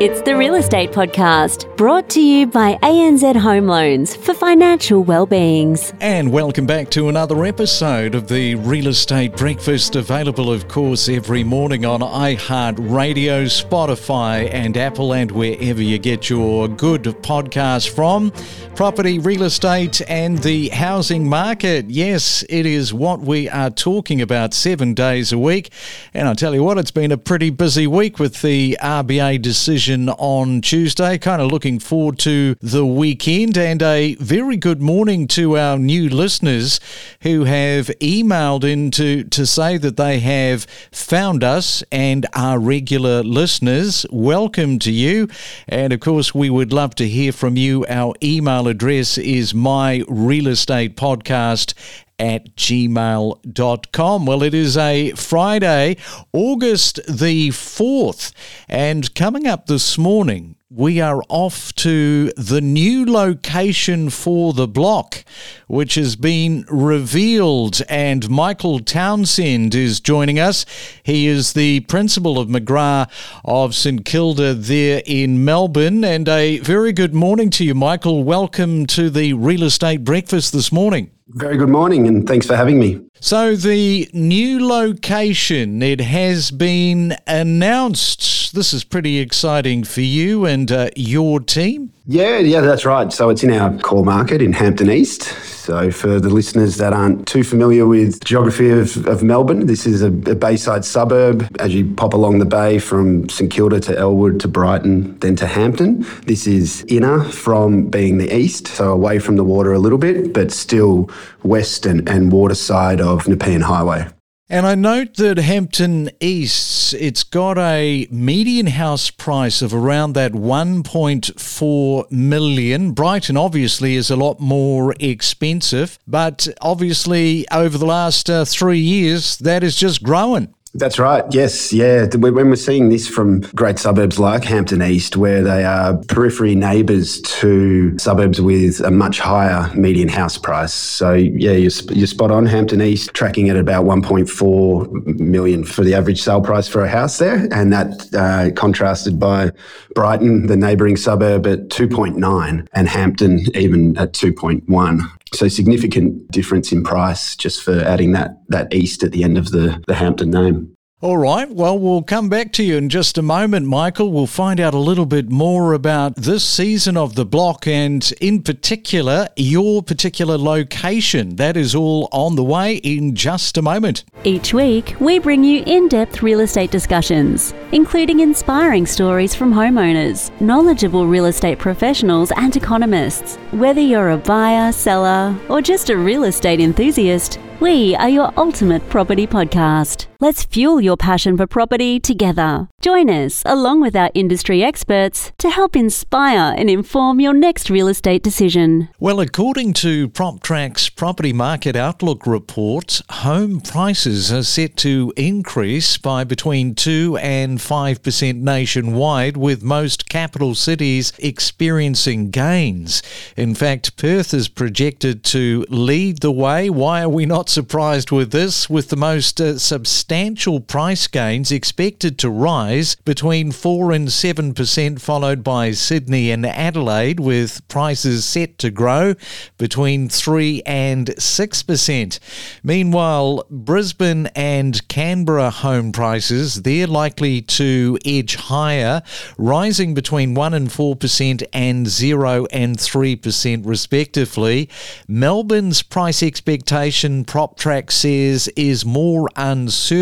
It's the Real Estate Podcast, brought to you by ANZ Home Loans for financial well-beings. And welcome back to another episode of the Real Estate Breakfast, available, of course, every morning on iHeartRadio, Spotify, and Apple, and wherever you get your good podcast from. Property, real estate, and the housing market. Yes, it is what we are talking about seven days a week. And I tell you what, it's been a pretty busy week with the RBA decision on Tuesday. Kind of looking forward to the weekend and a very good morning to our new listeners who have emailed in to, to say that they have found us and are regular listeners. Welcome to you. And of course, we would love to hear from you. Our email address is my real estate podcast at gmail.com. Well, it is a Friday, August the 4th, and coming up this morning, we are off to the new location for the block, which has been revealed. And Michael Townsend is joining us. He is the principal of McGrath of St Kilda there in Melbourne. And a very good morning to you, Michael. Welcome to the Real Estate Breakfast this morning. Very good morning, and thanks for having me. So, the new location, it has been announced. This is pretty exciting for you and uh, your team. Yeah, yeah, that's right. So, it's in our core market in Hampton East. So, for the listeners that aren't too familiar with geography of, of Melbourne, this is a, a bayside suburb. As you pop along the bay from St Kilda to Elwood to Brighton, then to Hampton, this is inner from being the east, so away from the water a little bit, but still west and, and water side of Nepean Highway. And I note that Hampton East, it's got a median house price of around that 1.4 million. Brighton obviously is a lot more expensive, but obviously over the last uh, three years, that is just growing. That's right. Yes. Yeah. When we're seeing this from great suburbs like Hampton East, where they are periphery neighbours to suburbs with a much higher median house price. So, yeah, you're, you're spot on. Hampton East tracking at about 1.4 million for the average sale price for a house there. And that uh, contrasted by Brighton, the neighbouring suburb, at 2.9 and Hampton even at 2.1. So significant difference in price just for adding that that east at the end of the, the Hampton name. All right. Well, we'll come back to you in just a moment, Michael. We'll find out a little bit more about this season of the block and, in particular, your particular location. That is all on the way in just a moment. Each week, we bring you in depth real estate discussions, including inspiring stories from homeowners, knowledgeable real estate professionals, and economists. Whether you're a buyer, seller, or just a real estate enthusiast, we are your ultimate property podcast. Let's fuel your passion for property together. Join us, along with our industry experts, to help inspire and inform your next real estate decision. Well, according to PropTrack's Property Market Outlook report, home prices are set to increase by between 2 and 5% nationwide, with most capital cities experiencing gains. In fact, Perth is projected to lead the way. Why are we not surprised with this? With the most uh, substantial substantial price gains expected to rise between 4 and 7%, followed by Sydney and Adelaide, with prices set to grow between 3 and 6%. Meanwhile, Brisbane and Canberra home prices, they're likely to edge higher, rising between 1 and 4% and 0 and 3% respectively. Melbourne's price expectation, PropTrack says, is more uncertain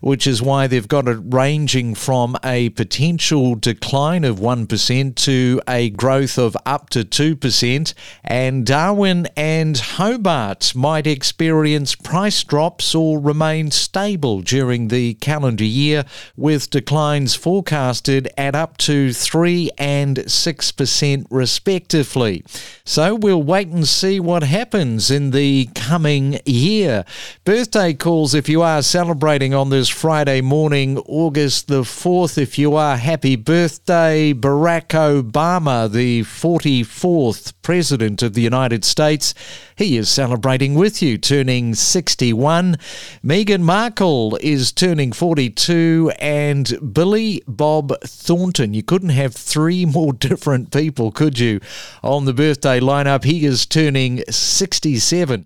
which is why they've got it ranging from a potential decline of 1% to a growth of up to 2%. And Darwin and Hobart might experience price drops or remain stable during the calendar year, with declines forecasted at up to 3 and 6% respectively. So we'll wait and see what happens in the coming year. Birthday calls if you are celebrating celebrating on this Friday morning, August the 4th. If you are, happy birthday, Barack Obama, the 44th President of the United States. He is celebrating with you, turning 61. Meghan Markle is turning 42, and Billy Bob Thornton. You couldn't have three more different people, could you, on the birthday lineup? He is turning 67.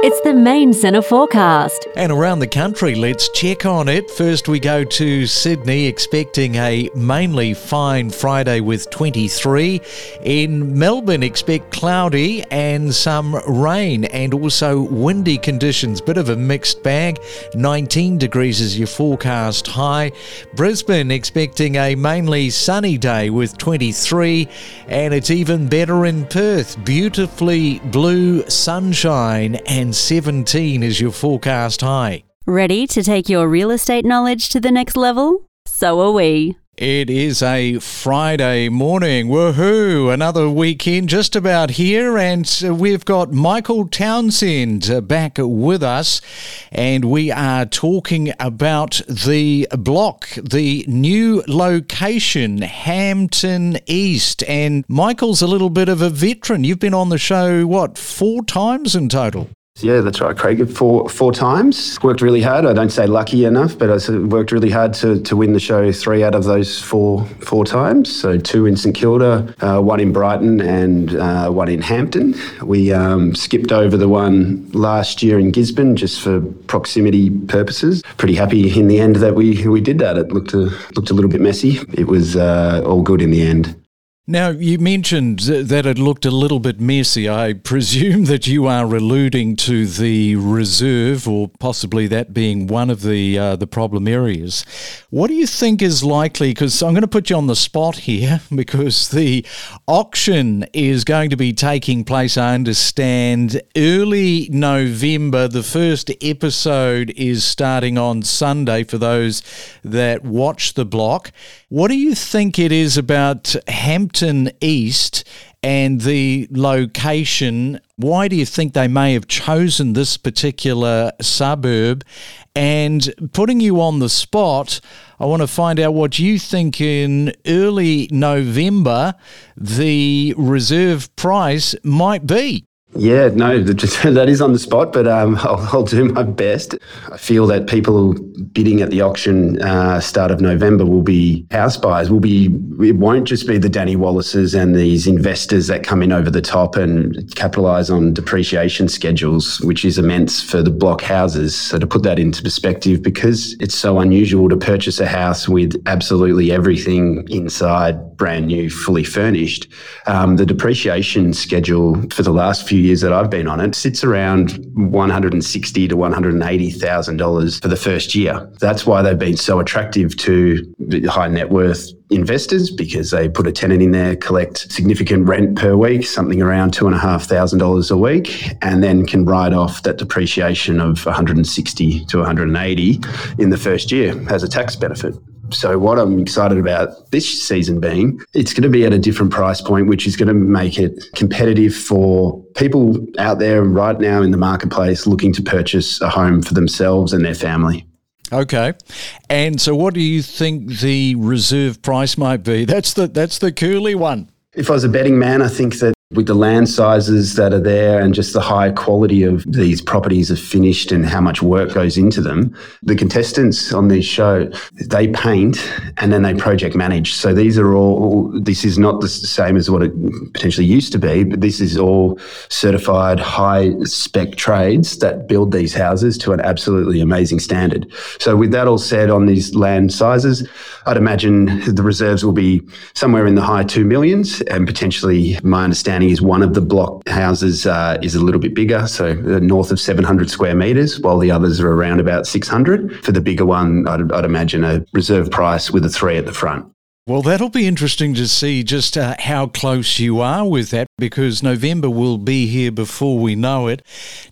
It's the main centre forecast. And around the country, let's check on it. First, we go to Sydney, expecting a mainly fine Friday with 23. In Melbourne, expect cloudy and some rain and also windy conditions. Bit of a mixed bag. 19 degrees is your forecast high. Brisbane, expecting a mainly sunny day with 23. And it's even better in Perth. Beautifully blue sunshine and and 17 is your forecast high. Ready to take your real estate knowledge to the next level? So are we. It is a Friday morning. Woohoo! Another weekend just about here, and we've got Michael Townsend back with us, and we are talking about the block, the new location, Hampton East. And Michael's a little bit of a veteran. You've been on the show, what, four times in total? Yeah, that's right, Craig. Four four times. Worked really hard. I don't say lucky enough, but I worked really hard to, to win the show three out of those four four times. So two in St Kilda, uh, one in Brighton, and uh, one in Hampton. We um, skipped over the one last year in Gisborne just for proximity purposes. Pretty happy in the end that we we did that. It looked a, looked a little bit messy. It was uh, all good in the end. Now, you mentioned that it looked a little bit messy. I presume that you are alluding to the reserve, or possibly that being one of the uh, the problem areas. What do you think is likely? Because I'm going to put you on the spot here, because the auction is going to be taking place. I understand early November. The first episode is starting on Sunday for those that watch the block. What do you think it is about Hampton East and the location? Why do you think they may have chosen this particular suburb? And putting you on the spot, I want to find out what you think in early November the reserve price might be. Yeah, no, that is on the spot, but um, I'll, I'll, do my best. I feel that people bidding at the auction uh, start of November will be house buyers. Will be it won't just be the Danny Wallises and these investors that come in over the top and capitalise on depreciation schedules, which is immense for the block houses. So to put that into perspective, because it's so unusual to purchase a house with absolutely everything inside, brand new, fully furnished, um, the depreciation schedule for the last few years that I've been on it sits around one hundred and sixty to one hundred and eighty thousand dollars for the first year. That's why they've been so attractive to high net worth investors because they put a tenant in there, collect significant rent per week, something around two and a half thousand dollars a week, and then can write off that depreciation of 160 to 180 in the first year as a tax benefit. So what I'm excited about this season being, it's going to be at a different price point, which is going to make it competitive for people out there right now in the marketplace looking to purchase a home for themselves and their family. Okay, and so what do you think the reserve price might be? That's the that's the curly one. If I was a betting man, I think that with the land sizes that are there and just the high quality of these properties are finished and how much work goes into them. The contestants on this show, they paint and then they project manage. So these are all, this is not the same as what it potentially used to be, but this is all certified high spec trades that build these houses to an absolutely amazing standard. So with that all said on these land sizes, I'd imagine the reserves will be somewhere in the high two millions and potentially my understanding is one of the block houses uh, is a little bit bigger, so uh, north of 700 square metres, while the others are around about 600. For the bigger one, I'd, I'd imagine a reserve price with a three at the front. Well, that'll be interesting to see just uh, how close you are with that because November will be here before we know it.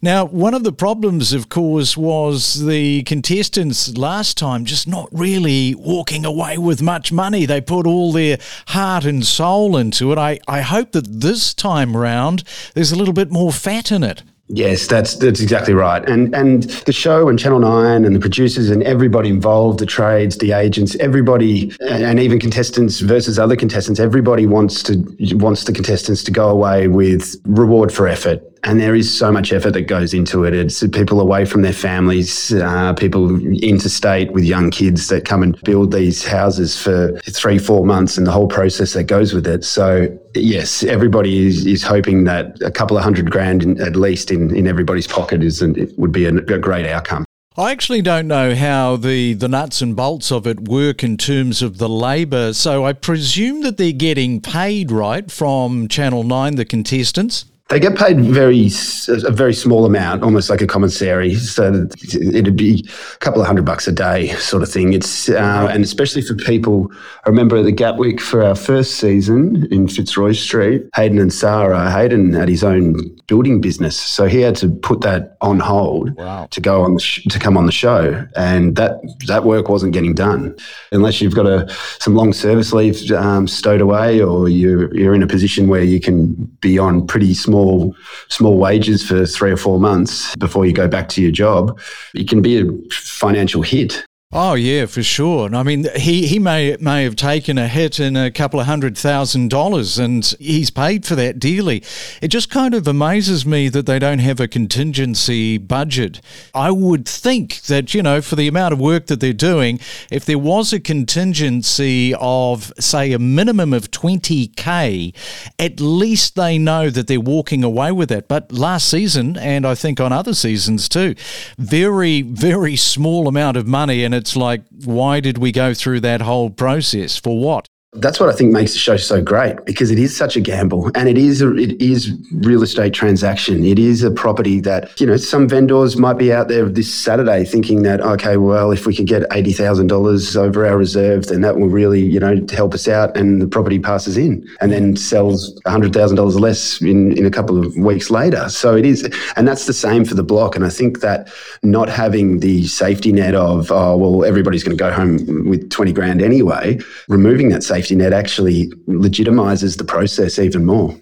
Now, one of the problems, of course, was the contestants last time just not really walking away with much money. They put all their heart and soul into it. I, I hope that this time round there's a little bit more fat in it. Yes, that's that's exactly right. And and the show and Channel Nine and the producers and everybody involved, the trades, the agents, everybody, and even contestants versus other contestants, everybody wants to wants the contestants to go away with reward for effort and there is so much effort that goes into it. It's people away from their families, uh, people interstate with young kids that come and build these houses for three, four months, and the whole process that goes with it. So yes, everybody is, is hoping that a couple of hundred grand in, at least in, in everybody's pocket is it would be a, a great outcome. I actually don't know how the, the nuts and bolts of it work in terms of the labour, so I presume that they're getting paid right from Channel 9, the contestants. They get paid very a very small amount, almost like a commissary. So it'd be a couple of hundred bucks a day, sort of thing. It's uh, and especially for people. I remember the Gatwick for our first season in Fitzroy Street. Hayden and Sarah. Hayden had his own building business, so he had to put that on hold wow. to go on sh- to come on the show, and that that work wasn't getting done unless you've got a some long service leave um, stowed away, or you're you're in a position where you can be on pretty small small small wages for three or four months before you go back to your job, it can be a financial hit. Oh yeah, for sure. I mean, he, he may may have taken a hit in a couple of hundred thousand dollars, and he's paid for that dearly. It just kind of amazes me that they don't have a contingency budget. I would think that you know, for the amount of work that they're doing, if there was a contingency of say a minimum of twenty k, at least they know that they're walking away with it. But last season, and I think on other seasons too, very very small amount of money and it's like, why did we go through that whole process? For what? That's what I think makes the show so great because it is such a gamble and it is a, it is real estate transaction. It is a property that you know some vendors might be out there this Saturday thinking that okay, well if we could get eighty thousand dollars over our reserve, then that will really you know help us out, and the property passes in and then sells hundred thousand dollars less in in a couple of weeks later. So it is, and that's the same for the block. And I think that not having the safety net of oh well everybody's going to go home with twenty grand anyway, removing that safety safety net actually legitimizes the process even more.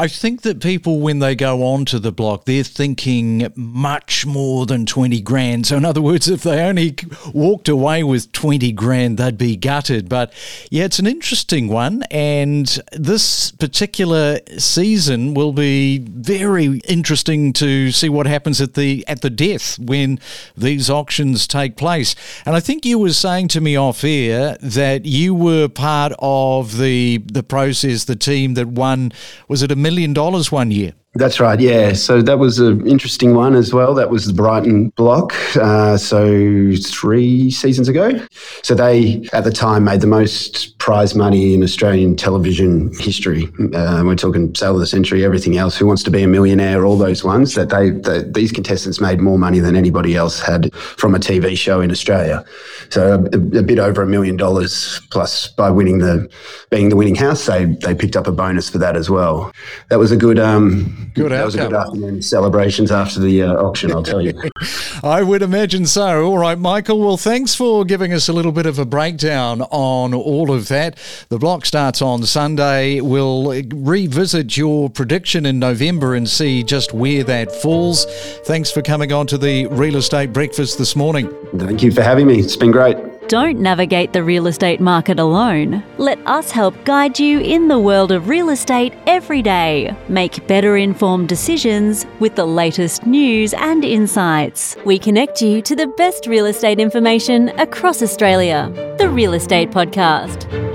I think that people, when they go on to the block, they're thinking much more than 20 grand. So, in other words, if they only walked away with 20 grand, they'd be gutted. But yeah, it's an interesting one. And this particular season will be very interesting to see what happens at the at the death when these auctions take place. And I think you were saying to me off air that you were part of the the process, the team that won, was it a million dollars one year. That's right, yeah. So that was an interesting one as well. That was the Brighton block. Uh, so three seasons ago. So they, at the time, made the most prize money in Australian television history. Uh, we're talking sale of the century, everything else. Who wants to be a millionaire? All those ones that they, these contestants made more money than anybody else had from a TV show in Australia. So a, a bit over a million dollars plus by winning the, being the winning house, they they picked up a bonus for that as well. That was a good. Um, Good that outcome. was a good afternoon celebrations after the uh, auction, I'll tell you. I would imagine so. All right, Michael. Well, thanks for giving us a little bit of a breakdown on all of that. The block starts on Sunday. We'll revisit your prediction in November and see just where that falls. Thanks for coming on to the Real Estate Breakfast this morning. Thank you for having me. It's been great. Don't navigate the real estate market alone. Let us help guide you in the world of real estate every day. Make better informed decisions with the latest news and insights. We connect you to the best real estate information across Australia. The Real Estate Podcast.